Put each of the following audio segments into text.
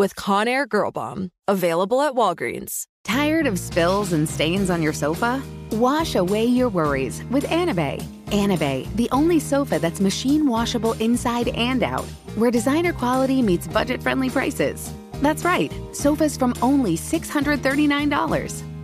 with Conair Girl Bomb. Available at Walgreens. Tired of spills and stains on your sofa? Wash away your worries with Anabei. Anabei, the only sofa that's machine washable inside and out, where designer quality meets budget friendly prices. That's right, sofas from only $639.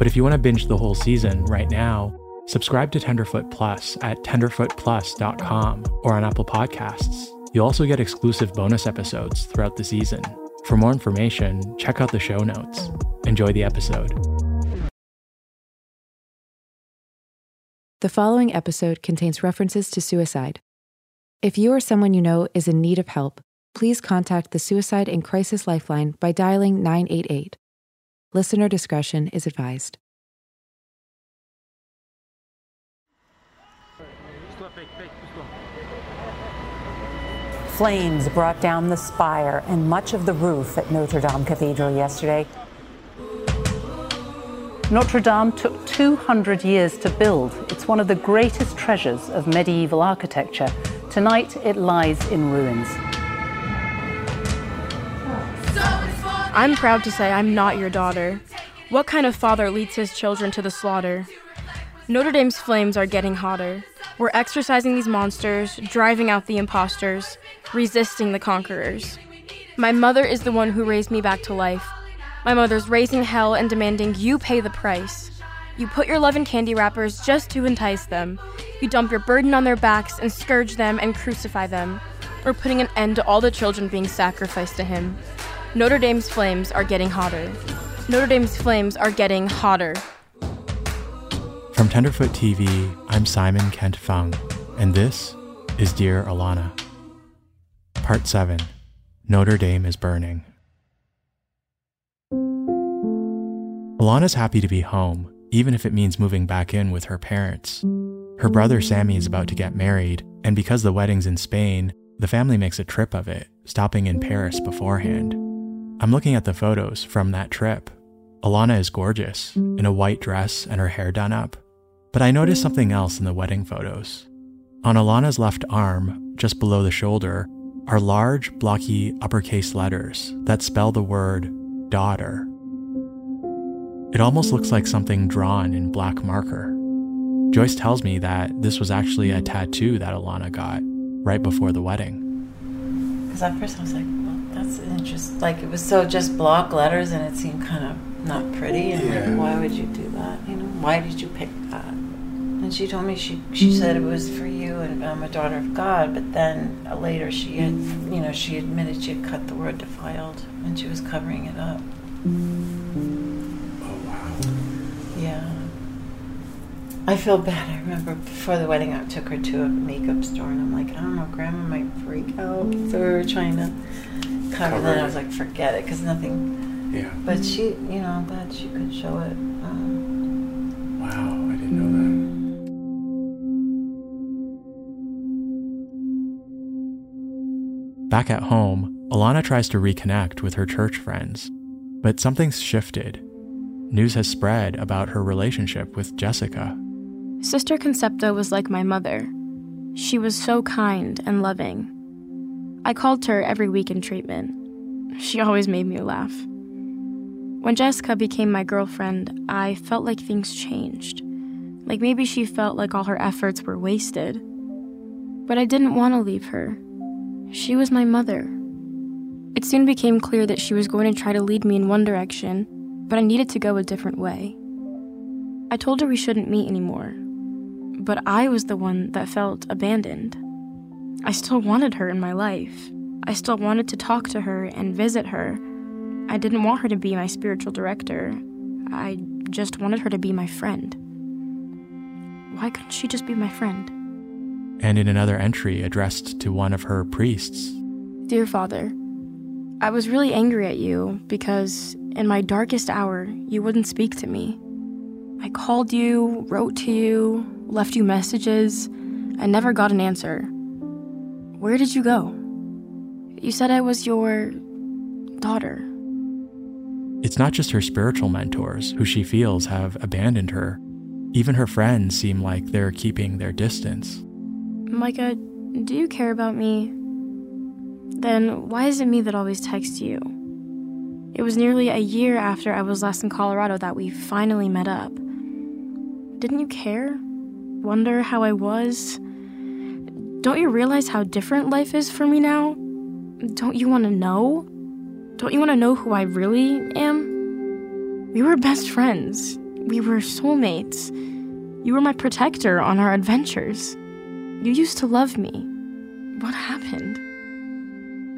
But if you want to binge the whole season right now, subscribe to Tenderfoot Plus at tenderfootplus.com or on Apple Podcasts. You'll also get exclusive bonus episodes throughout the season. For more information, check out the show notes. Enjoy the episode. The following episode contains references to suicide. If you or someone you know is in need of help, please contact the Suicide and Crisis Lifeline by dialing 988. Listener discretion is advised. Flames brought down the spire and much of the roof at Notre Dame Cathedral yesterday. Notre Dame took 200 years to build. It's one of the greatest treasures of medieval architecture. Tonight, it lies in ruins. I'm proud to say I'm not your daughter. What kind of father leads his children to the slaughter? Notre Dame's flames are getting hotter. We're exorcising these monsters, driving out the imposters, resisting the conquerors. My mother is the one who raised me back to life. My mother's raising hell and demanding you pay the price. You put your love in candy wrappers just to entice them. You dump your burden on their backs and scourge them and crucify them. We're putting an end to all the children being sacrificed to him. Notre Dame's flames are getting hotter. Notre Dame's flames are getting hotter. From Tenderfoot TV, I'm Simon Kent Fung, and this is Dear Alana. Part 7 Notre Dame is Burning. Alana's happy to be home, even if it means moving back in with her parents. Her brother Sammy is about to get married, and because the wedding's in Spain, the family makes a trip of it, stopping in Paris beforehand. I'm looking at the photos from that trip. Alana is gorgeous, in a white dress and her hair done up. But I noticed something else in the wedding photos. On Alana's left arm, just below the shoulder, are large, blocky uppercase letters that spell the word daughter. It almost looks like something drawn in black marker. Joyce tells me that this was actually a tattoo that Alana got right before the wedding. Because at first I was like, that's interesting. Like it was so just block letters and it seemed kind of not pretty. And Yeah. like, why would you do that? You know, why did you pick that? And she told me she she said it was for you and I'm a daughter of God. But then uh, later she had, you know, she admitted she had cut the word defiled and she was covering it up. Oh wow. Yeah. I feel bad. I remember before the wedding, I took her to a makeup store, and I'm like, I don't know, Grandma might freak out. So we were trying to cover. Cover Then. I was like, forget it, because nothing. Yeah. But she, you know, I'm glad she could show it. Um, Wow, I didn't know that. Back at home, Alana tries to reconnect with her church friends, but something's shifted. News has spread about her relationship with Jessica. Sister Concepta was like my mother. She was so kind and loving. I called her every week in treatment. She always made me laugh. When Jessica became my girlfriend, I felt like things changed. Like maybe she felt like all her efforts were wasted. But I didn't want to leave her. She was my mother. It soon became clear that she was going to try to lead me in one direction, but I needed to go a different way. I told her we shouldn't meet anymore, but I was the one that felt abandoned. I still wanted her in my life. I still wanted to talk to her and visit her. I didn't want her to be my spiritual director. I just wanted her to be my friend. Why couldn't she just be my friend? And in another entry addressed to one of her priests Dear Father, I was really angry at you because in my darkest hour, you wouldn't speak to me. I called you, wrote to you, left you messages. I never got an answer. Where did you go? You said I was your daughter. It's not just her spiritual mentors who she feels have abandoned her. Even her friends seem like they're keeping their distance. Micah, do you care about me? Then why is it me that always texts you? It was nearly a year after I was last in Colorado that we finally met up. Didn't you care? Wonder how I was? Don't you realize how different life is for me now? Don't you want to know? Don't you want to know who I really am? We were best friends. We were soulmates. You were my protector on our adventures. You used to love me. What happened?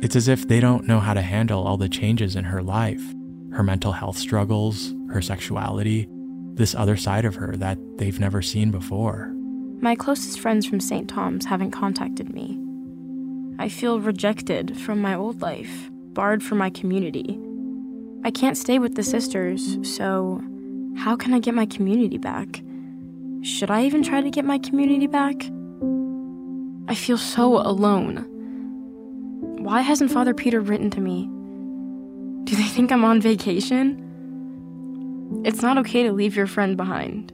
It's as if they don't know how to handle all the changes in her life her mental health struggles, her sexuality, this other side of her that they've never seen before. My closest friends from St. Tom's haven't contacted me. I feel rejected from my old life, barred from my community. I can't stay with the sisters, so how can I get my community back? Should I even try to get my community back? I feel so alone. Why hasn't Father Peter written to me? Do they think I'm on vacation? It's not okay to leave your friend behind.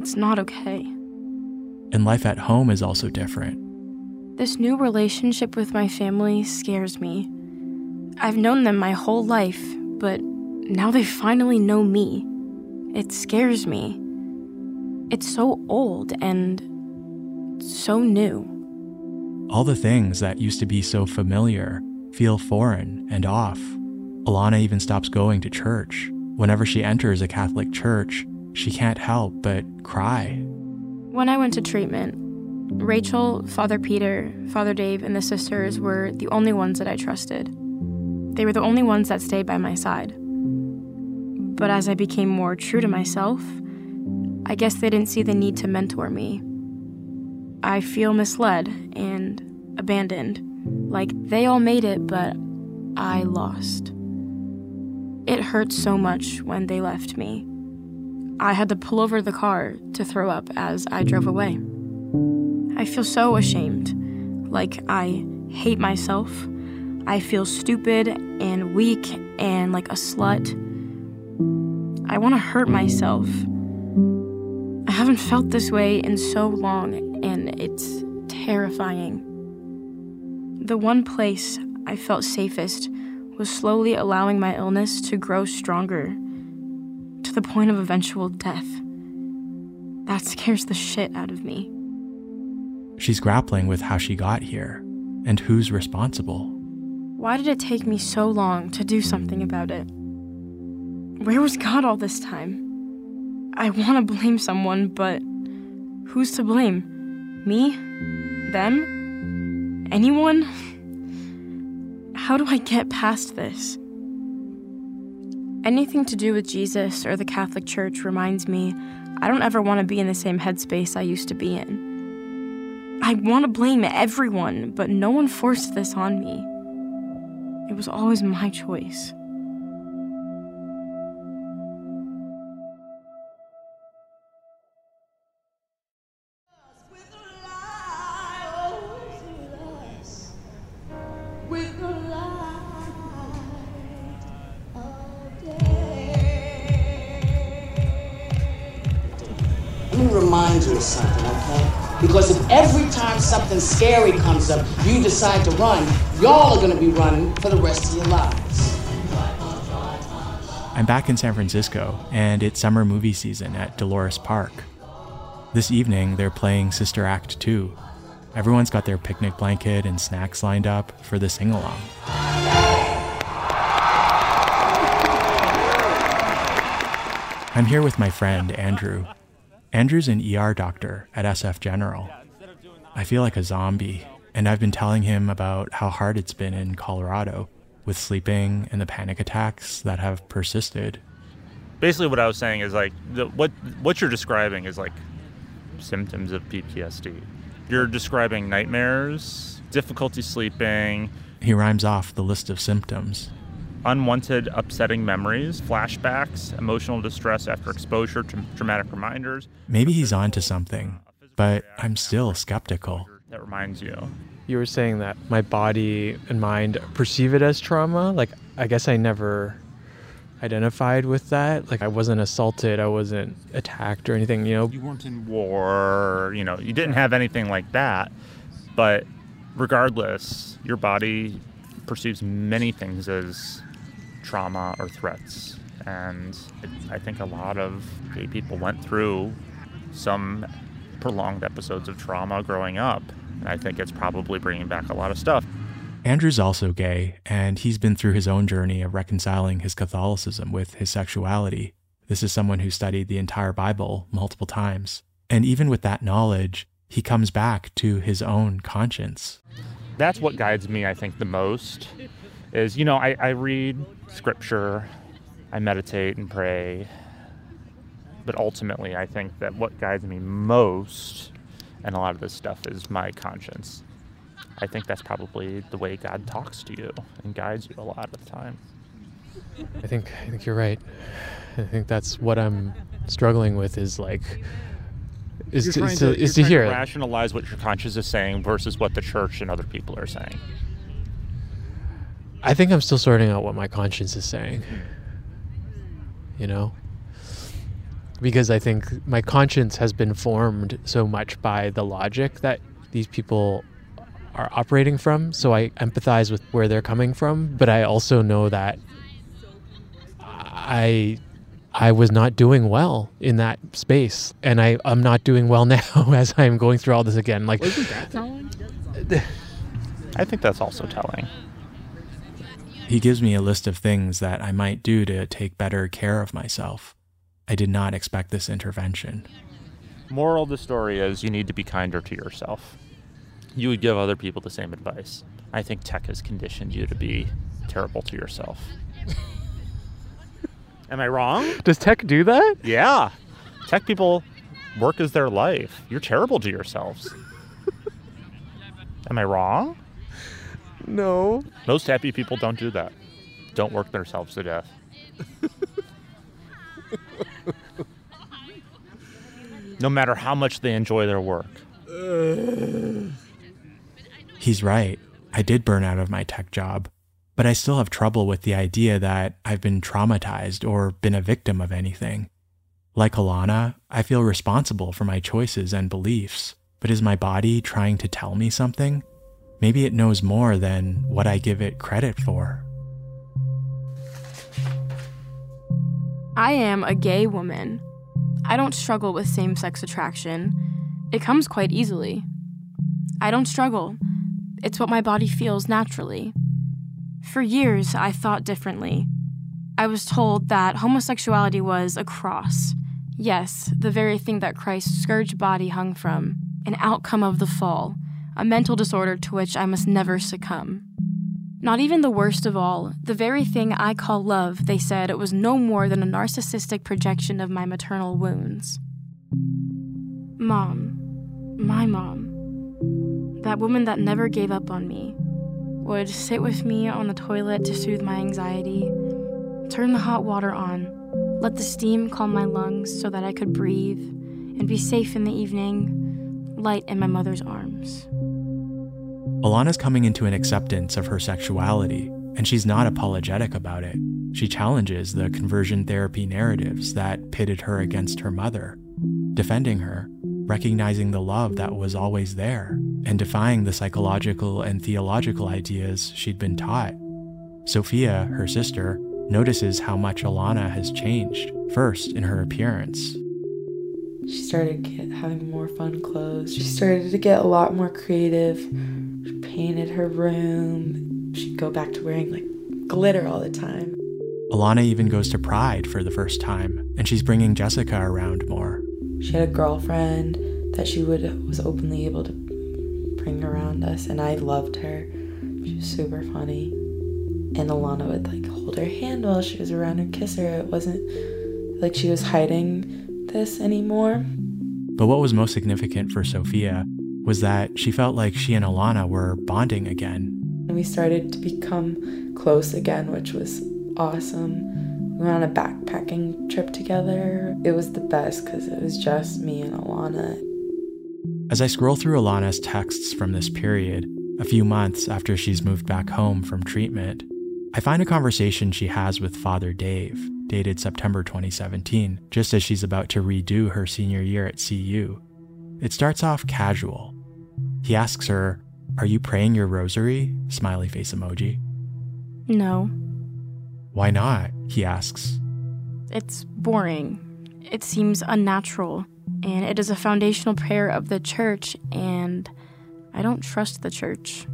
It's not okay. And life at home is also different. This new relationship with my family scares me. I've known them my whole life, but now they finally know me. It scares me. It's so old and so new. All the things that used to be so familiar feel foreign and off. Alana even stops going to church. Whenever she enters a Catholic church, she can't help but cry. When I went to treatment, Rachel, Father Peter, Father Dave, and the sisters were the only ones that I trusted. They were the only ones that stayed by my side. But as I became more true to myself, I guess they didn't see the need to mentor me. I feel misled and abandoned, like they all made it, but I lost. It hurt so much when they left me. I had to pull over the car to throw up as I drove away. I feel so ashamed, like I hate myself. I feel stupid and weak and like a slut. I want to hurt myself. I haven't felt this way in so long, and it's terrifying. The one place I felt safest was slowly allowing my illness to grow stronger the point of eventual death. That scares the shit out of me. She's grappling with how she got here and who's responsible. Why did it take me so long to do something about it? Where was God all this time? I want to blame someone, but who's to blame? Me? Them? Anyone? How do I get past this? Anything to do with Jesus or the Catholic Church reminds me I don't ever want to be in the same headspace I used to be in. I want to blame everyone, but no one forced this on me. It was always my choice. Remind something, okay? Because if every time something scary comes up, you decide to run, y'all are gonna be running for the rest of your lives. I'm back in San Francisco, and it's summer movie season at Dolores Park. This evening, they're playing Sister Act 2. Everyone's got their picnic blanket and snacks lined up for the sing along. I'm here with my friend, Andrew. Andrew's an ER doctor at SF General. I feel like a zombie, and I've been telling him about how hard it's been in Colorado with sleeping and the panic attacks that have persisted. Basically, what I was saying is like the, what what you're describing is like symptoms of PTSD. You're describing nightmares, difficulty sleeping. He rhymes off the list of symptoms unwanted, upsetting memories, flashbacks, emotional distress after exposure to traumatic reminders. Maybe he's onto something, but I'm still skeptical. That reminds you. You were saying that my body and mind perceive it as trauma. Like, I guess I never identified with that. Like, I wasn't assaulted, I wasn't attacked or anything, you know? You weren't in war, you know, you didn't have anything like that. But regardless, your body perceives many things as trauma or threats. And I think a lot of gay people went through some prolonged episodes of trauma growing up. And I think it's probably bringing back a lot of stuff. Andrew's also gay, and he's been through his own journey of reconciling his Catholicism with his sexuality. This is someone who studied the entire Bible multiple times. And even with that knowledge, he comes back to his own conscience. That's what guides me, I think, the most is, you know, I, I read scripture, I meditate and pray, but ultimately, I think that what guides me most and a lot of this stuff is my conscience. I think that's probably the way God talks to you and guides you a lot of the time. I think I think you're right. I think that's what I'm struggling with is like is to, to, to, is to hear to rationalize what your conscience is saying versus what the church and other people are saying. I think I'm still sorting out what my conscience is saying. You know? Because I think my conscience has been formed so much by the logic that these people are operating from. So I empathize with where they're coming from, but I also know that I I was not doing well in that space, and I I'm not doing well now as I'm going through all this again. Like, wasn't that telling? I think that's also telling. He gives me a list of things that I might do to take better care of myself. I did not expect this intervention. Moral of the story is you need to be kinder to yourself. You would give other people the same advice. I think tech has conditioned you to be terrible to yourself. Am I wrong? Does tech do that? Yeah. Tech people work as their life. You're terrible to yourselves. Am I wrong? No. Most happy people don't do that. Don't work themselves to death. no matter how much they enjoy their work. He's right. I did burn out of my tech job, but I still have trouble with the idea that I've been traumatized or been a victim of anything. Like Alana, I feel responsible for my choices and beliefs, but is my body trying to tell me something? Maybe it knows more than what I give it credit for. I am a gay woman. I don't struggle with same sex attraction. It comes quite easily. I don't struggle. It's what my body feels naturally. For years, I thought differently. I was told that homosexuality was a cross. Yes, the very thing that Christ's scourged body hung from, an outcome of the fall, a mental disorder to which I must never succumb. Not even the worst of all, the very thing I call love, they said it was no more than a narcissistic projection of my maternal wounds. Mom, my mom, that woman that never gave up on me, would sit with me on the toilet to soothe my anxiety, turn the hot water on, let the steam calm my lungs so that I could breathe, and be safe in the evening, light in my mother's arms. Alana's coming into an acceptance of her sexuality, and she's not apologetic about it. She challenges the conversion therapy narratives that pitted her against her mother, defending her, recognizing the love that was always there and defying the psychological and theological ideas she'd been taught. Sophia, her sister, notices how much Alana has changed, first in her appearance. She started get, having more fun clothes. She started to get a lot more creative. She painted her room. She'd go back to wearing like glitter all the time. Alana even goes to Pride for the first time, and she's bringing Jessica around more. She had a girlfriend that she would was openly able to bring around us, and I loved her. She was super funny. And Alana would like hold her hand while she was around and kiss her. It wasn't like she was hiding this anymore. But what was most significant for Sophia was that she felt like she and Alana were bonding again. And we started to become close again, which was awesome. We went on a backpacking trip together. It was the best because it was just me and Alana. As I scroll through Alana's texts from this period, a few months after she's moved back home from treatment, I find a conversation she has with Father Dave, dated September 2017, just as she's about to redo her senior year at CU. It starts off casual. He asks her, Are you praying your rosary? Smiley face emoji. No. Why not? He asks. It's boring. It seems unnatural, and it is a foundational prayer of the church, and I don't trust the church.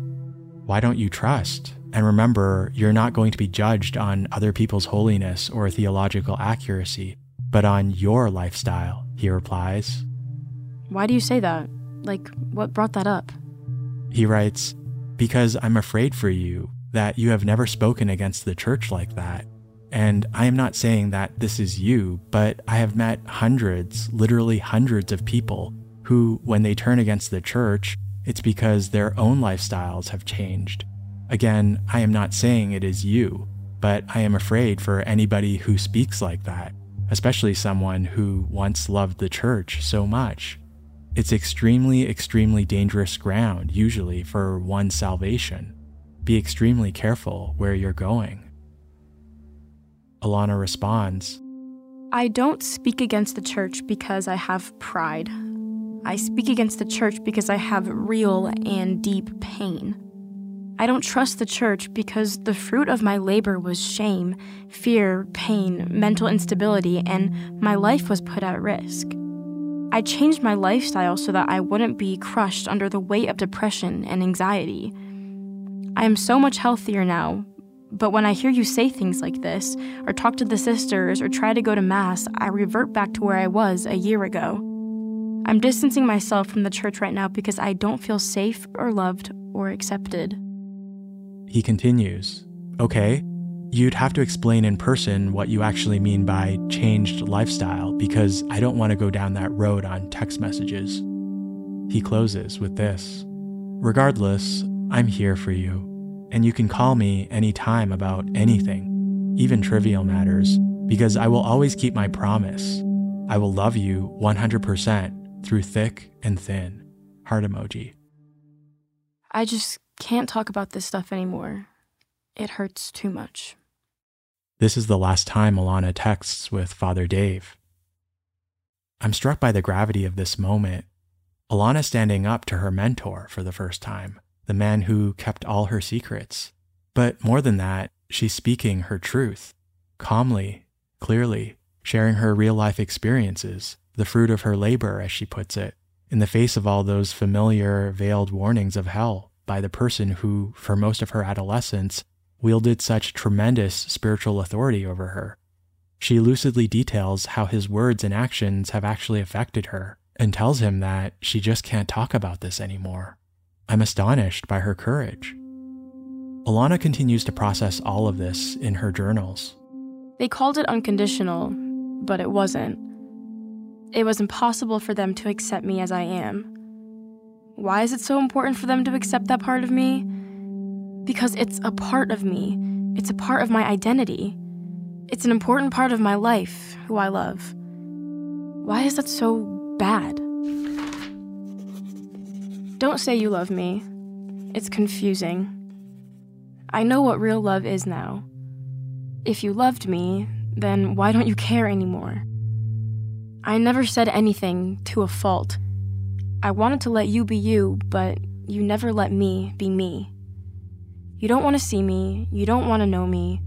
Why don't you trust? And remember, you're not going to be judged on other people's holiness or theological accuracy, but on your lifestyle, he replies. Why do you say that? Like, what brought that up? He writes, Because I'm afraid for you that you have never spoken against the church like that. And I am not saying that this is you, but I have met hundreds, literally hundreds of people who, when they turn against the church, it's because their own lifestyles have changed. Again, I am not saying it is you, but I am afraid for anybody who speaks like that, especially someone who once loved the church so much. It's extremely, extremely dangerous ground, usually, for one's salvation. Be extremely careful where you're going. Alana responds I don't speak against the church because I have pride. I speak against the church because I have real and deep pain. I don't trust the church because the fruit of my labor was shame, fear, pain, mental instability, and my life was put at risk. I changed my lifestyle so that I wouldn't be crushed under the weight of depression and anxiety. I am so much healthier now, but when I hear you say things like this, or talk to the sisters, or try to go to Mass, I revert back to where I was a year ago. I'm distancing myself from the church right now because I don't feel safe or loved or accepted. He continues, Okay, you'd have to explain in person what you actually mean by changed lifestyle because I don't want to go down that road on text messages. He closes with this Regardless, I'm here for you, and you can call me anytime about anything, even trivial matters, because I will always keep my promise. I will love you 100% through thick and thin. Heart emoji. I just can't talk about this stuff anymore. It hurts too much. This is the last time Alana texts with Father Dave. I'm struck by the gravity of this moment. Alana standing up to her mentor for the first time, the man who kept all her secrets. But more than that, she's speaking her truth, calmly, clearly, sharing her real life experiences, the fruit of her labor, as she puts it, in the face of all those familiar, veiled warnings of hell by the person who, for most of her adolescence, wielded such tremendous spiritual authority over her. She lucidly details how his words and actions have actually affected her and tells him that she just can't talk about this anymore. I'm astonished by her courage. Alana continues to process all of this in her journals. They called it unconditional, but it wasn't. It was impossible for them to accept me as I am. Why is it so important for them to accept that part of me? Because it's a part of me, it's a part of my identity. It's an important part of my life, who I love. Why is that so bad? Don't say you love me. It's confusing. I know what real love is now. If you loved me, then why don't you care anymore? I never said anything to a fault, I wanted to let you be you, but you never let me be me. You don't want to see me, you don't want to know me.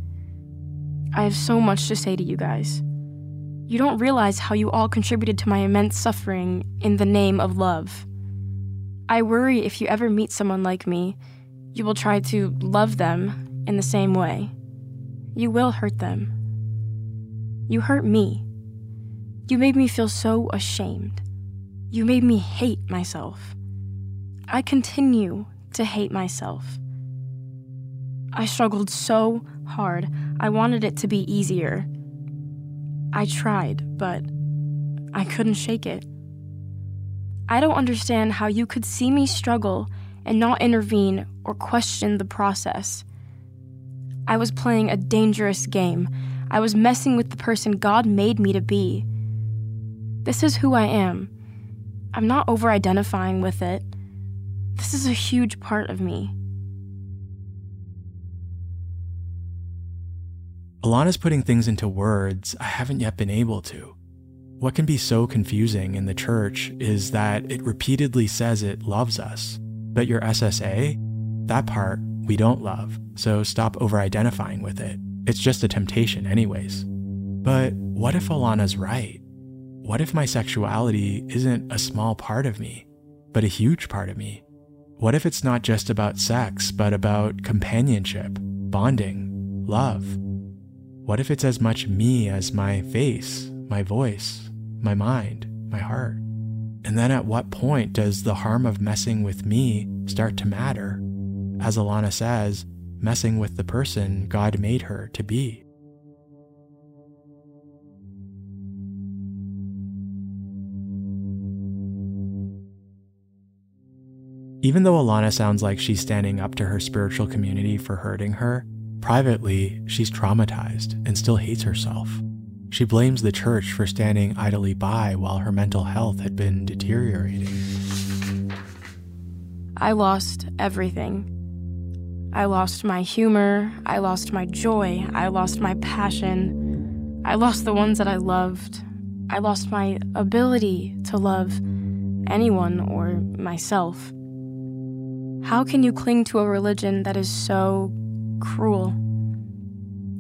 I have so much to say to you guys. You don't realize how you all contributed to my immense suffering in the name of love. I worry if you ever meet someone like me, you will try to love them in the same way. You will hurt them. You hurt me. You made me feel so ashamed. You made me hate myself. I continue to hate myself. I struggled so hard, I wanted it to be easier. I tried, but I couldn't shake it. I don't understand how you could see me struggle and not intervene or question the process. I was playing a dangerous game. I was messing with the person God made me to be. This is who I am. I'm not over identifying with it. This is a huge part of me. Alana's putting things into words I haven't yet been able to. What can be so confusing in the church is that it repeatedly says it loves us, but your SSA, that part we don't love, so stop over identifying with it. It's just a temptation, anyways. But what if Alana's right? What if my sexuality isn't a small part of me, but a huge part of me? What if it's not just about sex, but about companionship, bonding, love? What if it's as much me as my face, my voice, my mind, my heart? And then at what point does the harm of messing with me start to matter? As Alana says, messing with the person God made her to be. Even though Alana sounds like she's standing up to her spiritual community for hurting her, Privately, she's traumatized and still hates herself. She blames the church for standing idly by while her mental health had been deteriorating. I lost everything. I lost my humor, I lost my joy, I lost my passion, I lost the ones that I loved, I lost my ability to love anyone or myself. How can you cling to a religion that is so cruel.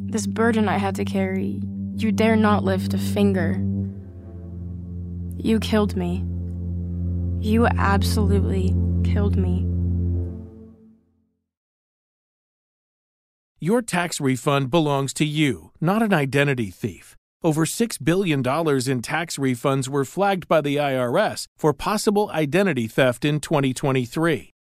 This burden I had to carry, you dare not lift a finger. You killed me. You absolutely killed me. Your tax refund belongs to you, not an identity thief. Over $6 billion in tax refunds were flagged by the IRS for possible identity theft in 2023.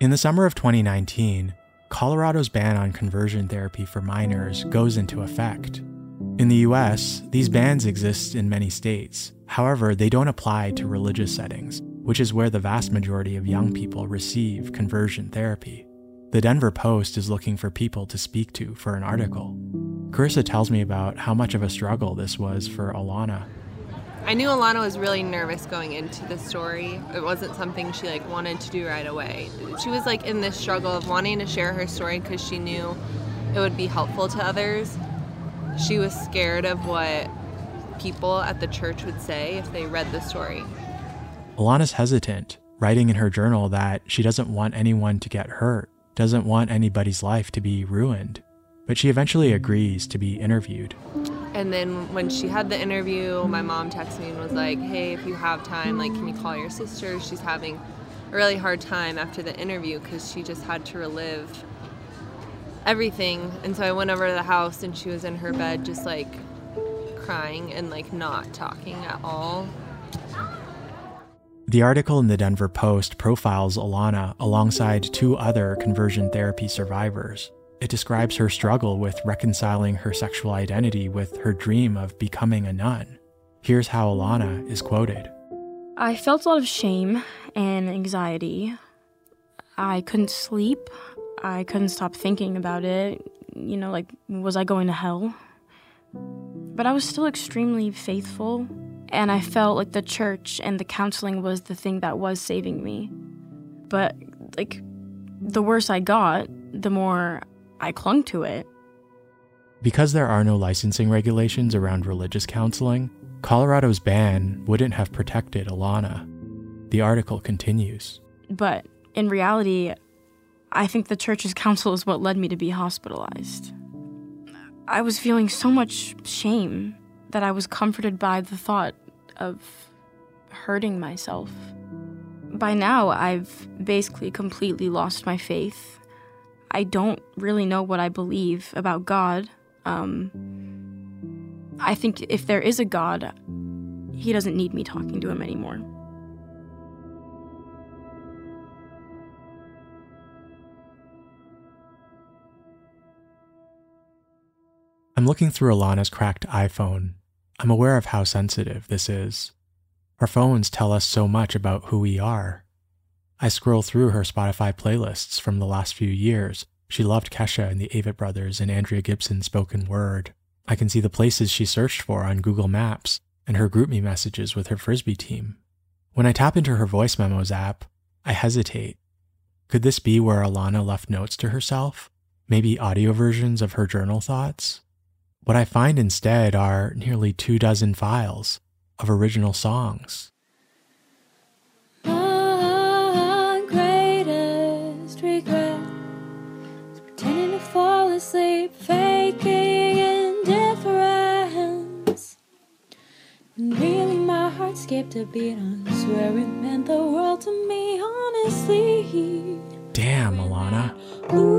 In the summer of 2019, Colorado's ban on conversion therapy for minors goes into effect. In the US, these bans exist in many states. However, they don't apply to religious settings, which is where the vast majority of young people receive conversion therapy. The Denver Post is looking for people to speak to for an article. Carissa tells me about how much of a struggle this was for Alana. I knew Alana was really nervous going into the story. It wasn't something she like wanted to do right away. She was like in this struggle of wanting to share her story because she knew it would be helpful to others. She was scared of what people at the church would say if they read the story. Alana's hesitant, writing in her journal that she doesn't want anyone to get hurt, doesn't want anybody's life to be ruined. But she eventually agrees to be interviewed. And then when she had the interview, my mom texted me and was like, "Hey, if you have time, like, can you call your sister? She's having a really hard time after the interview because she just had to relive everything." And so I went over to the house, and she was in her bed, just like crying and like not talking at all. The article in the Denver Post profiles Alana alongside two other conversion therapy survivors. It describes her struggle with reconciling her sexual identity with her dream of becoming a nun. Here's how Alana is quoted I felt a lot of shame and anxiety. I couldn't sleep. I couldn't stop thinking about it. You know, like, was I going to hell? But I was still extremely faithful, and I felt like the church and the counseling was the thing that was saving me. But, like, the worse I got, the more I clung to it. Because there are no licensing regulations around religious counseling, Colorado's ban wouldn't have protected Alana. The article continues. But in reality, I think the church's counsel is what led me to be hospitalized. I was feeling so much shame that I was comforted by the thought of hurting myself. By now, I've basically completely lost my faith. I don't really know what I believe about God. Um, I think if there is a God, he doesn't need me talking to him anymore. I'm looking through Alana's cracked iPhone. I'm aware of how sensitive this is. Our phones tell us so much about who we are. I scroll through her Spotify playlists from the last few years. She loved Kesha and the Avett Brothers and Andrea Gibson's spoken word. I can see the places she searched for on Google Maps and her GroupMe messages with her Frisbee team. When I tap into her voice memos app, I hesitate. Could this be where Alana left notes to herself? Maybe audio versions of her journal thoughts? What I find instead are nearly two dozen files of original songs. Regret is pretending to fall asleep, faking indifference. When really my heart skipped a beat on swear it meant the world to me, honestly. Damn, Alana. Blue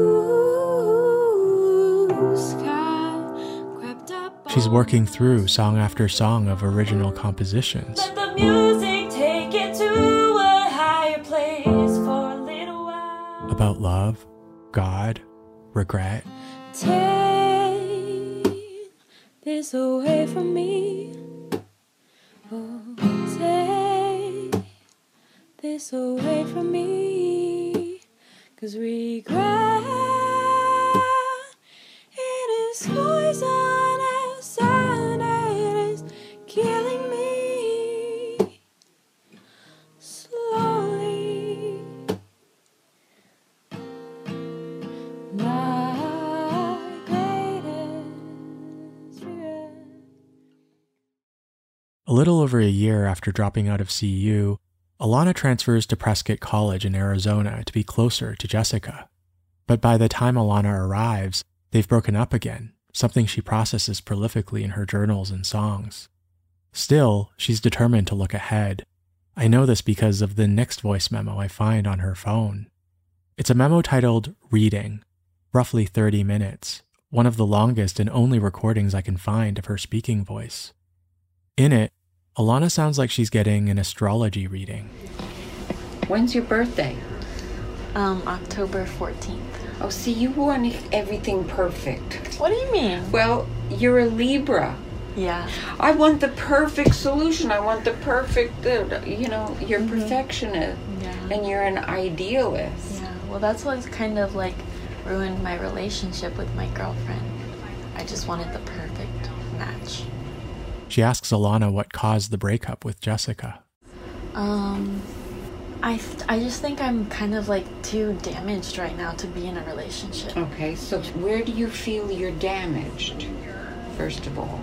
sky. She's working through song after song of original compositions. About love, God, regret. Take this away from me. Oh, take this away from me. Cause regret, it is poisonous little over a year after dropping out of CU, Alana transfers to Prescott College in Arizona to be closer to Jessica. But by the time Alana arrives, they've broken up again, something she processes prolifically in her journals and songs. Still, she's determined to look ahead. I know this because of the next voice memo I find on her phone. It's a memo titled Reading, roughly 30 minutes, one of the longest and only recordings I can find of her speaking voice. In it, Alana sounds like she's getting an astrology reading. When's your birthday? Um, October 14th. Oh, see, you want everything perfect. What do you mean? Well, you're a Libra. Yeah. I want the perfect solution. I want the perfect, you know, you're perfectionist Yeah. and you're an idealist. Yeah. Well, that's what's kind of like ruined my relationship with my girlfriend. I just wanted the perfect match. She asks Alana what caused the breakup with Jessica. Um, I th- I just think I'm kind of like too damaged right now to be in a relationship. Okay, so where do you feel you're damaged, first of all?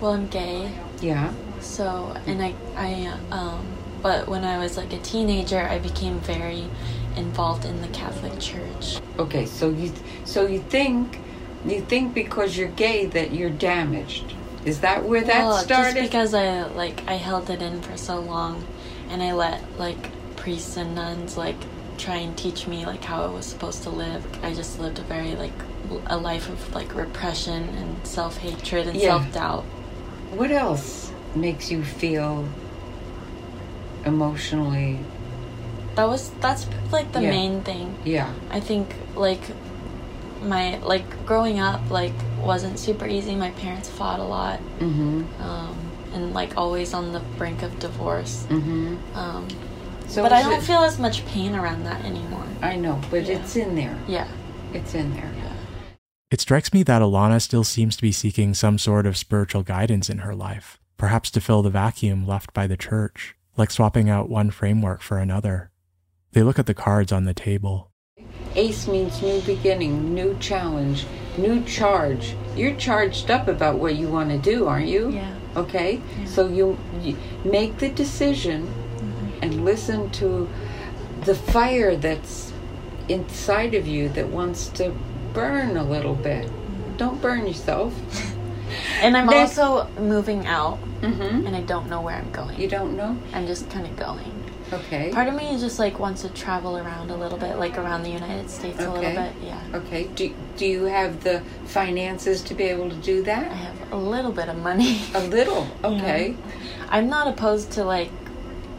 Well, I'm gay. Yeah. So, and I, I, um, but when I was like a teenager, I became very involved in the Catholic Church. Okay, so you so you think you think because you're gay that you're damaged. Is that where that well, started? Just because I like I held it in for so long, and I let like priests and nuns like try and teach me like how I was supposed to live. I just lived a very like a life of like repression and self hatred and Yeah. self doubt. What else makes you feel emotionally? That was that's like the Yeah. main thing. Yeah. I think like my like growing up like wasn't super easy. My parents fought a lot. Mm-hmm. Um, and like always on the brink of divorce. Mm-hmm. Um, So but I don't it- feel as much pain around that anymore. I know, but Yeah. it's in there. Yeah. It's in there. Yeah. It strikes me that Alana still seems to be seeking some sort of spiritual guidance in her life, perhaps to fill the vacuum left by the church, like swapping out one framework for another. They look at the cards on the table. Ace means new beginning, new challenge, new charge. You're charged up about what you want to do, aren't you? Yeah. Okay? Yeah. So you, you make the decision Mm-hmm. and listen to the fire that's inside of you that wants to burn a little bit. Don't burn yourself. And I'm also moving out, Mhm. and I don't know where I'm going. You don't know? I'm just kind of going. Okay. Part of me just like wants to travel around a little bit, like around the United States a little bit. Yeah. Okay. Do, do you have the finances to be able to do that? I have a little bit of money. A little. Okay. I'm not opposed to like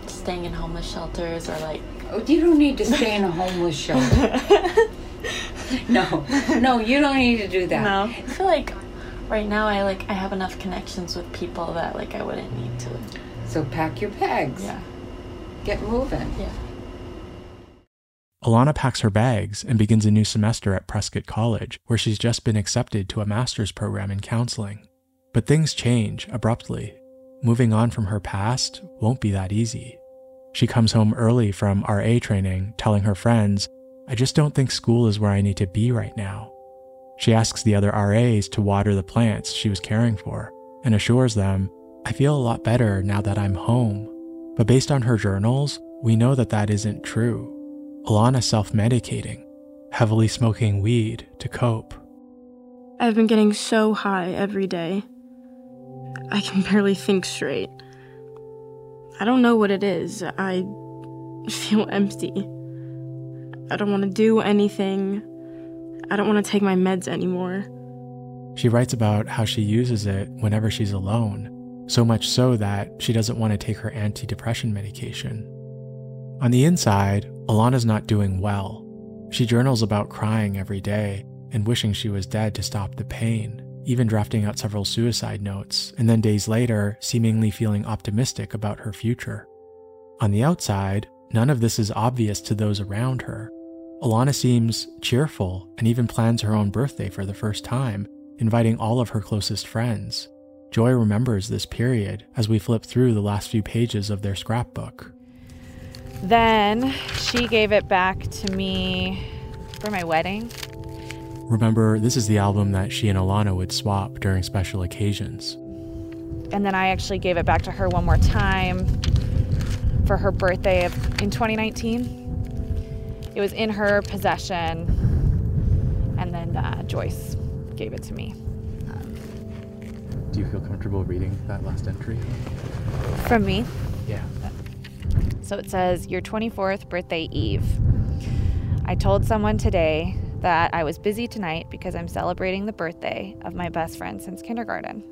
staying in homeless shelters or like. Oh, you don't need to stay in a homeless shelter. no, no, you don't need to do that. No, I feel like right now I like I have enough connections with people that like I wouldn't need to. So pack your bags. Yeah. Get moving. Yeah. Alana packs her bags and begins a new semester at Prescott College, where she's just been accepted to a master's program in counseling. But things change abruptly. Moving on from her past won't be that easy. She comes home early from RA training, telling her friends, I just don't think school is where I need to be right now. She asks the other RAs to water the plants she was caring for and assures them, I feel a lot better now that I'm home. But based on her journals, we know that that isn't true. Alana self medicating, heavily smoking weed to cope. I've been getting so high every day. I can barely think straight. I don't know what it is. I feel empty. I don't want to do anything. I don't want to take my meds anymore. She writes about how she uses it whenever she's alone, so much so that she doesn't want to take her antidepressant medication. On the inside, Alana's not doing well. She journals about crying every day and wishing she was dead to stop the pain, even drafting out several suicide notes, and then days later, seemingly feeling optimistic about her future. On the outside, none of this is obvious to those around her. Alana seems cheerful and even plans her own birthday for the first time, inviting all of her closest friends. Joy remembers this period as we flip through the last few pages of their scrapbook. Then she gave it back to me for my wedding. Remember, this is the album that she and Alana would swap during special occasions. And then I actually gave it back to her one more time for her birthday of, in 2019. It was in her possession. And then uh, Joyce gave it to me. Do you feel comfortable reading that last entry? From me. Yeah. So it says, Your 24th birthday eve. I told someone today that I was busy tonight because I'm celebrating the birthday of my best friend since kindergarten.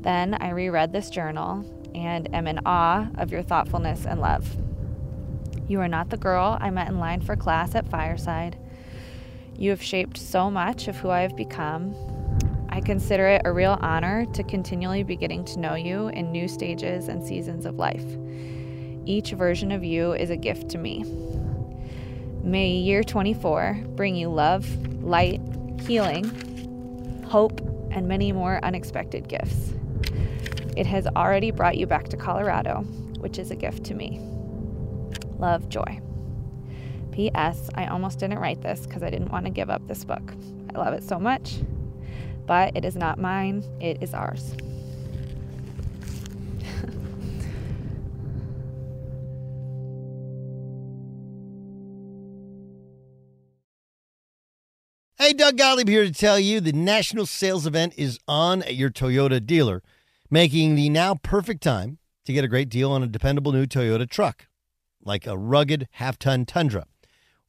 Then I reread this journal and am in awe of your thoughtfulness and love. You are not the girl I met in line for class at Fireside. You have shaped so much of who I have become. I consider it a real honor to continually be getting to know you in new stages and seasons of life. Each version of you is a gift to me. May year 24 bring you love, light, healing, hope, and many more unexpected gifts. It has already brought you back to Colorado, which is a gift to me. Love, joy. P.S. I almost didn't write this because I didn't want to give up this book. I love it so much, but it is not mine, it is ours. Hey, Doug Gottlieb here to tell you the national sales event is on at your Toyota dealer, making the now perfect time to get a great deal on a dependable new Toyota truck, like a rugged half ton Tundra.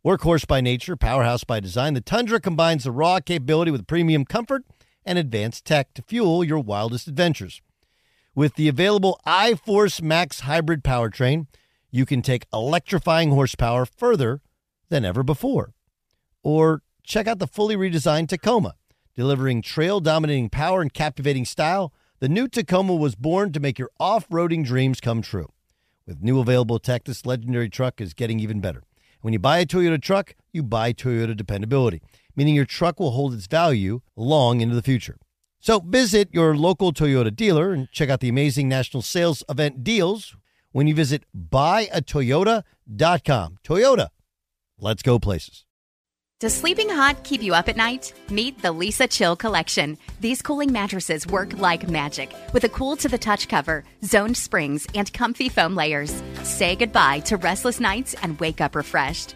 Workhorse by nature, powerhouse by design, the Tundra combines the raw capability with premium comfort and advanced tech to fuel your wildest adventures. With the available iForce Max hybrid powertrain, you can take electrifying horsepower further than ever before. Or check out the fully redesigned Tacoma, delivering trail dominating power and captivating style. The new Tacoma was born to make your off roading dreams come true. With new available tech, this legendary truck is getting even better. When you buy a Toyota truck, you buy Toyota dependability, meaning your truck will hold its value long into the future. So visit your local Toyota dealer and check out the amazing national sales event deals when you visit buyatoyota.com. Toyota, let's go places. Does sleeping hot keep you up at night? Meet the Leesa Chill Collection. These cooling mattresses work like magic with a cool to the touch cover, zoned springs, and comfy foam layers. Say goodbye to restless nights and wake up refreshed.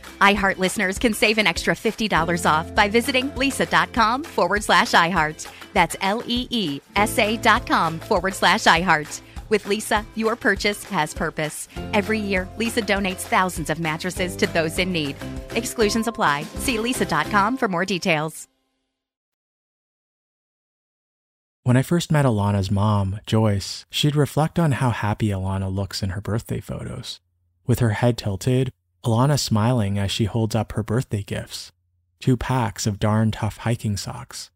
iHeart listeners can save an extra $50 off by visiting leesa.com forward slash iHeart. That's L E E S A dot com forward slash iHeart. With Leesa, your purchase has purpose. Every year, Leesa donates thousands of mattresses to those in need. Exclusions apply. See leesa.com for more details. When I first met Alana's mom, Joyce, she'd reflect on how happy Alana looks in her birthday photos. With her head tilted, Alana smiling as she holds up her birthday gifts two packs of darn tough hiking socks.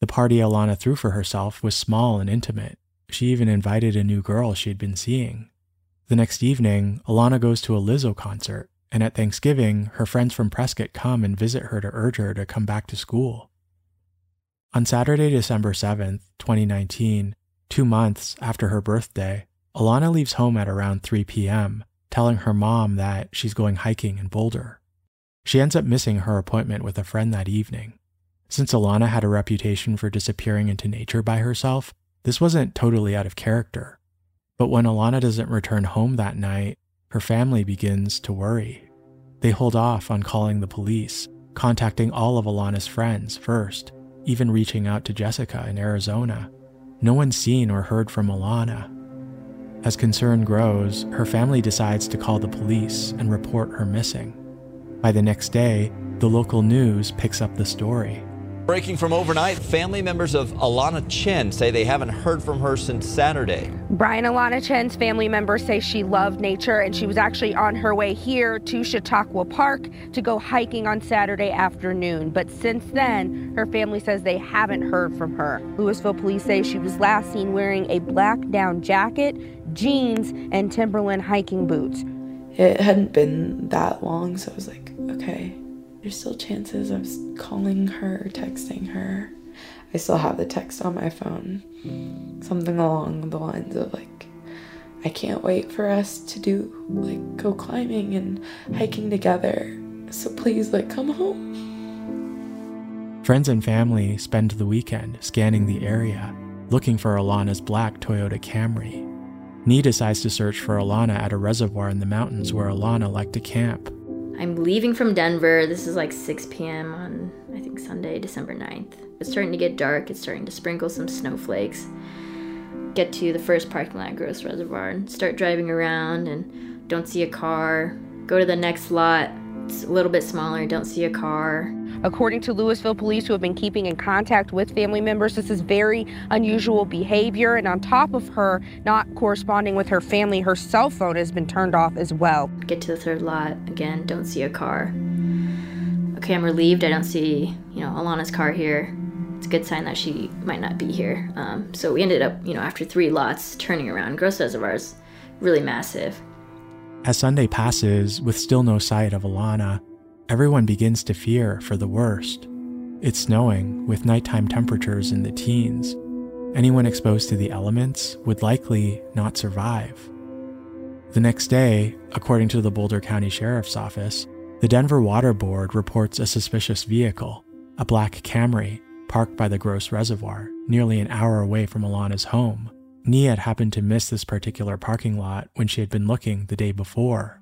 The party Alana threw for herself was small and intimate. She even invited a new girl she'd been seeing. The next evening, Alana goes to a Lizzo concert, and at Thanksgiving, her friends from Prescott come and visit her to urge her to come back to school. On Saturday, December 7th, 2019, two months after her birthday, Alana leaves home at around 3 p.m., telling her mom that she's going hiking in Boulder. She ends up missing her appointment with a friend that evening. Since Alana had a reputation for disappearing into nature by herself, this wasn't totally out of character. But when Alana doesn't return home that night, her family begins to worry. They hold off on calling the police, contacting all of Alana's friends first, even reaching out to Jessica in Arizona. No one's seen or heard from Alana. As concern grows, her family decides to call the police and report her missing. By the next day, the local news picks up the story. Breaking from overnight, family members of Alana Chen say they haven't heard from her since Saturday. Brian Alana Chen's family members say she loved nature and she was actually on her way here to Chautauqua Park to go hiking on Saturday afternoon. But since then, her family says they haven't heard from her. Louisville police say she was last seen wearing a black down jacket, jeans, and Timberland hiking boots. It hadn't been that long, so I was like, okay, there's still chances of calling her, texting her. I still have the text on my phone. Something along the lines of like, I can't wait for us to do like go climbing and hiking together. So please like come home. Friends and family spend the weekend scanning the area, looking for Alana's black Toyota Camry. Nia decides to search for Alana at a reservoir in the mountains where Alana liked to camp. I'm leaving from Denver. This is like 6 p.m. on, I think, Sunday, December 9th. It's starting to get dark. It's starting to sprinkle some snowflakes. Get to the first parking lot, Gross Reservoir, and start driving around and don't see a car. Go to the next lot. It's a little bit smaller. Don't see a car. According to Louisville police, who have been keeping in contact with family members, this is very unusual behavior. And on top of her not corresponding with her family, her cell phone has been turned off as well. Get to the third lot. Again, don't see a car. Okay, I'm relieved. I don't see, you know, Alana's car here. It's a good sign that she might not be here. Um, so we ended up, you know, after three lots, turning around. Gross Reservoir's really massive. As Sunday passes with still no sight of Alana, everyone begins to fear for the worst. It's snowing, with nighttime temperatures in the teens. Anyone exposed to the elements would likely not survive. The next day, according to the Boulder County Sheriff's Office, the Denver Water Board reports a suspicious vehicle, a black Camry, parked by the Gross Reservoir, nearly an hour away from Alana's home. Nia had happened to miss this particular parking lot when she had been looking the day before.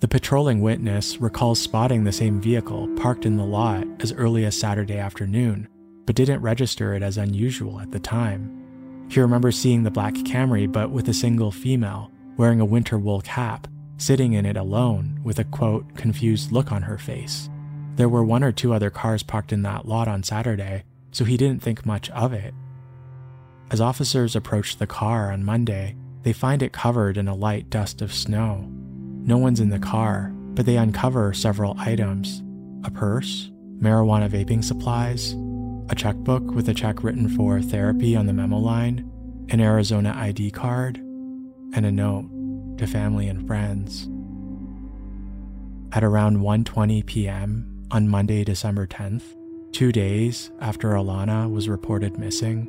The patrolling witness recalls spotting the same vehicle parked in the lot as early as Saturday afternoon, but didn't register it as unusual at the time. He remembers seeing the black Camry, but with a single female, wearing a winter wool cap, sitting in it alone with a quote, confused look on her face. There were one or two other cars parked in that lot on Saturday, so he didn't think much of it. As officers approach the car on Monday, they find it covered in a light dust of snow. No one's in the car, but they uncover several items a purse, marijuana vaping supplies, a checkbook with a check written for therapy on the memo line, an Arizona ID card, and a note to family and friends. At around 1:20 p.m. on Monday, December 10th, 2 days after Alana was reported missing,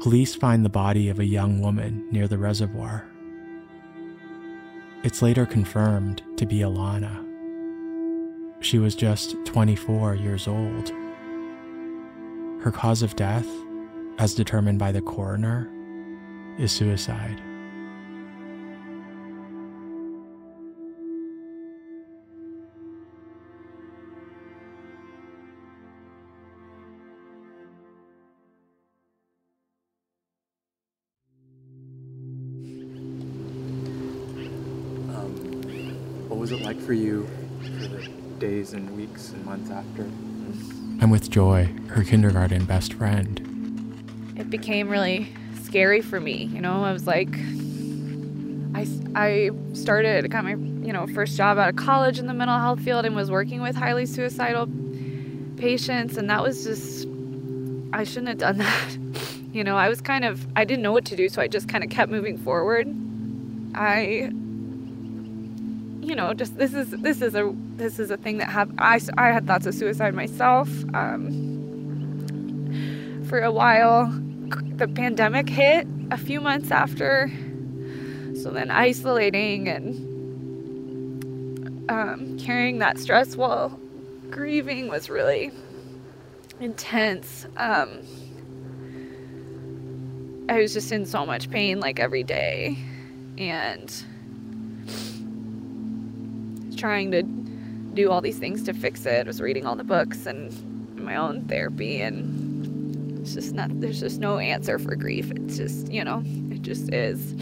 police find the body of a young woman near the reservoir. It's later confirmed to be Alana. She was just 24 years old. Her cause of death, as determined by the coroner, is suicide. Was it like for you for the days and weeks and months after? I'm with Joy, her kindergarten best friend. It became really scary for me. You know, I was like, I, I started, got my, you know, first job out of college in the mental health field and was working with highly suicidal patients. And that was just, I shouldn't have done that. You know, I was kind of, I didn't know what to do. So I just kind of kept moving forward. I you know, just this is this is a this is a thing that have I I had thoughts of suicide myself. Um, for a while, the pandemic hit a few months after, so then isolating and um, carrying that stress while grieving was really intense. Um, I was just in so much pain like every day, and trying to do all these things to fix it. I was reading all the books and my own therapy and it's just not there's just no answer for grief. It's just, you know, it just is.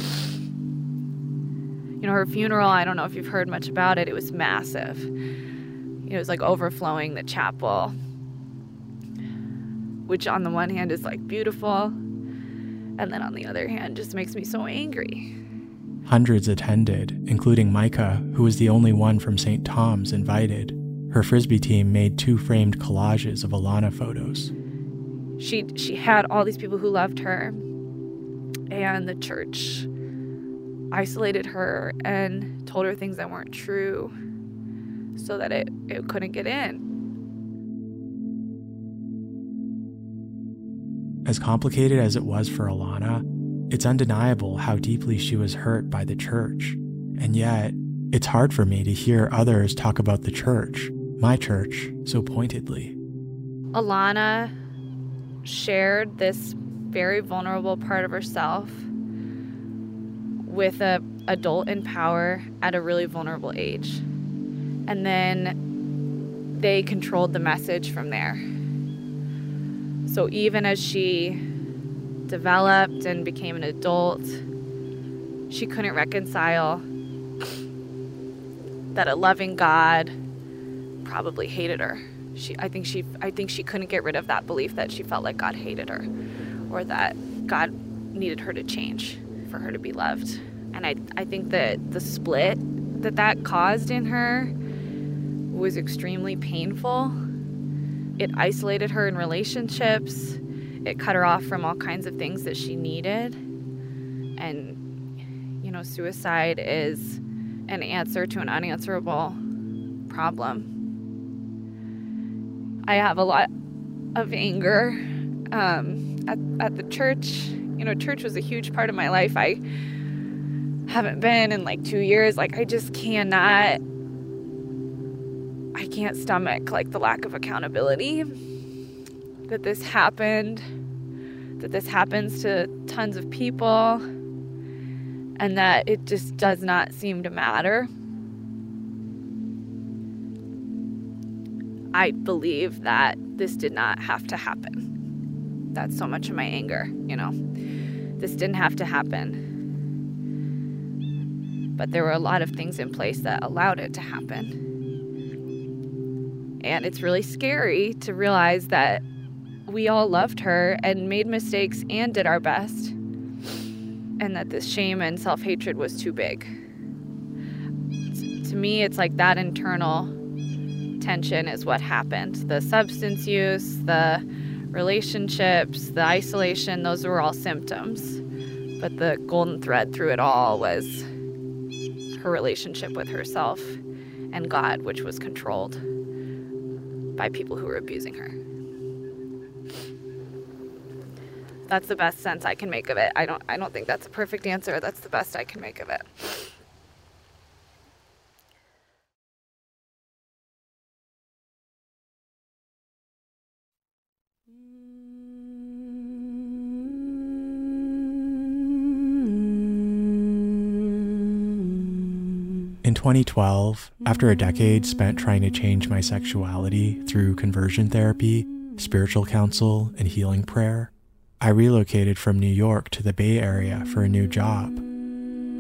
You know, her funeral, I don't know if you've heard much about it. It was massive. It was like overflowing the chapel, which on the one hand is like beautiful, and then on the other hand just makes me so angry. Hundreds attended, including Micah, who was the only one from St. Tom's invited. Her frisbee team made two framed collages of Alana photos. She she had all these people who loved her, and the church isolated her and told her things that weren't true, so that it, it couldn't get in. As complicated as it was for Alana, it's undeniable how deeply she was hurt by the church. And yet, it's hard for me to hear others talk about the church, my church, so pointedly. Alana shared this very vulnerable part of herself with a adult in power at a really vulnerable age. And then they controlled the message from there. So even as she developed and became an adult, she couldn't reconcile that a loving God probably hated her. She I think she I think she couldn't get rid of that belief that she felt like God hated her or that God needed her to change for her to be loved. And I I think that the split that that caused in her was extremely painful. It isolated her in relationships. It cut her off from all kinds of things that she needed. And you know, suicide is an answer to an unanswerable problem. I have a lot of anger um, at, at the church. You know, church was a huge part of my life. I haven't been in like two years. Like, I just cannot, I can't stomach like the lack of accountability that this happened, that this happens to tons of people, and that it just does not seem to matter. I believe that this did not have to happen. That's so much of my anger, you know. This didn't have to happen. But there were a lot of things in place that allowed it to happen. And it's really scary to realize that we all loved her and made mistakes and did our best. And that this shame and self hatred was too big. To me, it's like that internal tension is what happened. The substance use, the relationships, the isolation, those were all symptoms. But the golden thread through it all was her relationship with herself and God, which was controlled by people who were abusing her. That's the best sense I can make of it. I don't I don't think that's a perfect answer. That's the best I can make of it. In 2012, after a decade spent trying to change my sexuality through conversion therapy, spiritual counsel, and healing prayer, I relocated from New York to the Bay Area for a new job.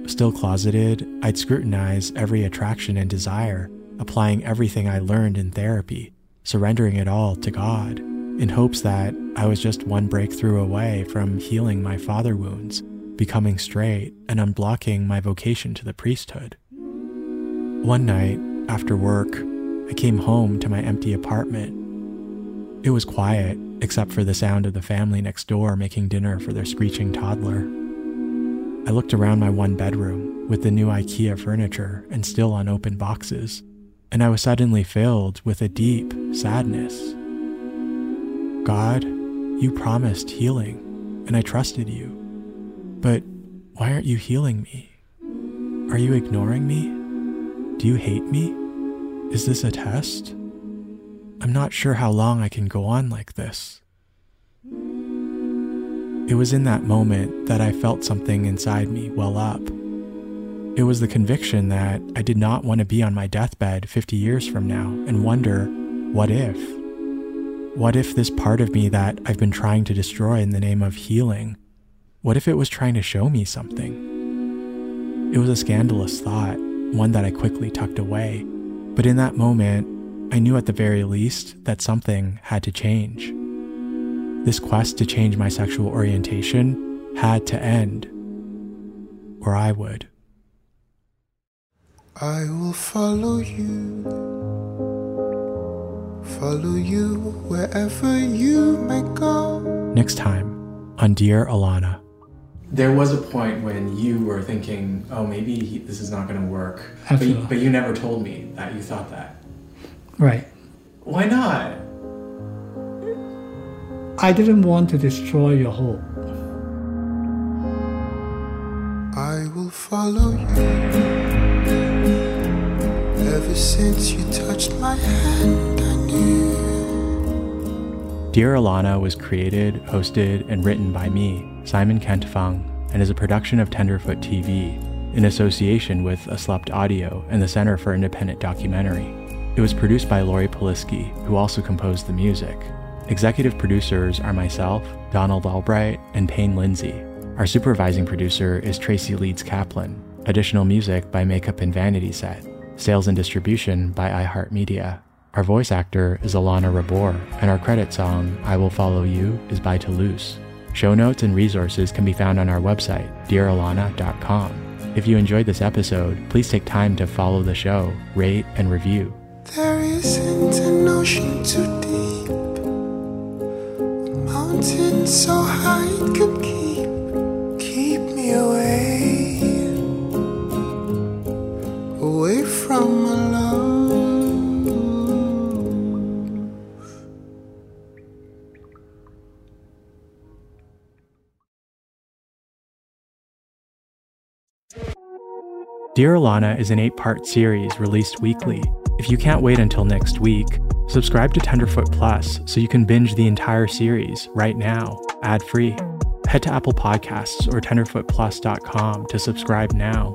Still closeted, I'd scrutinize every attraction and desire, applying everything I learned in therapy, surrendering it all to God, in hopes that I was just one breakthrough away from healing my father wounds, becoming straight, and unblocking my vocation to the priesthood. One night, after work, I came home to my empty apartment. It was quiet, except for the sound of the family next door making dinner for their screeching toddler. I looked around my one bedroom with the new IKEA furniture and still unopened boxes, and I was suddenly filled with a deep sadness. God, you promised healing, and I trusted you. But why aren't you healing me? Are you ignoring me? Do you hate me? Is this a test? I'm not sure how long I can go on like this. It was in that moment that I felt something inside me well up. It was the conviction that I did not want to be on my deathbed 50 years from now and wonder, what if? What if this part of me that I've been trying to destroy in the name of healing, what if it was trying to show me something? It was a scandalous thought, one that I quickly tucked away. But in that moment, I knew at the very least that something had to change. This quest to change my sexual orientation had to end, or I would. I will follow you, follow you wherever you may go. Next time on Dear Alana. There was a point when you were thinking, oh, maybe he, this is not going to work. Absolutely. But, but you never told me that you thought that. Right. Why not? I didn't want to destroy your hope. I will follow you. Ever since you touched my hand, I knew. Dear Alana was created, hosted, and written by me, Simon Kent Fung, and is a production of Tenderfoot TV in association with Aslept Audio and the Center for Independent Documentary. It was produced by Lori Polisky, who also composed the music. Executive producers are myself, Donald Albright, and Payne Lindsay. Our supervising producer is Tracy Leeds Kaplan. Additional music by Makeup and Vanity Set. Sales and distribution by iHeartMedia. Our voice actor is Alana Rabor, and our credit song, I Will Follow You, is by Toulouse. Show notes and resources can be found on our website, dearalana.com. If you enjoyed this episode, please take time to follow the show, rate, and review. There isn't an ocean too deep, a mountain so high it could keep, keep me away, away from my love. Dear Alana is an eight part series released weekly. If you can't wait until next week, subscribe to Tenderfoot Plus so you can binge the entire series right now, ad free. Head to Apple Podcasts or tenderfootplus.com to subscribe now.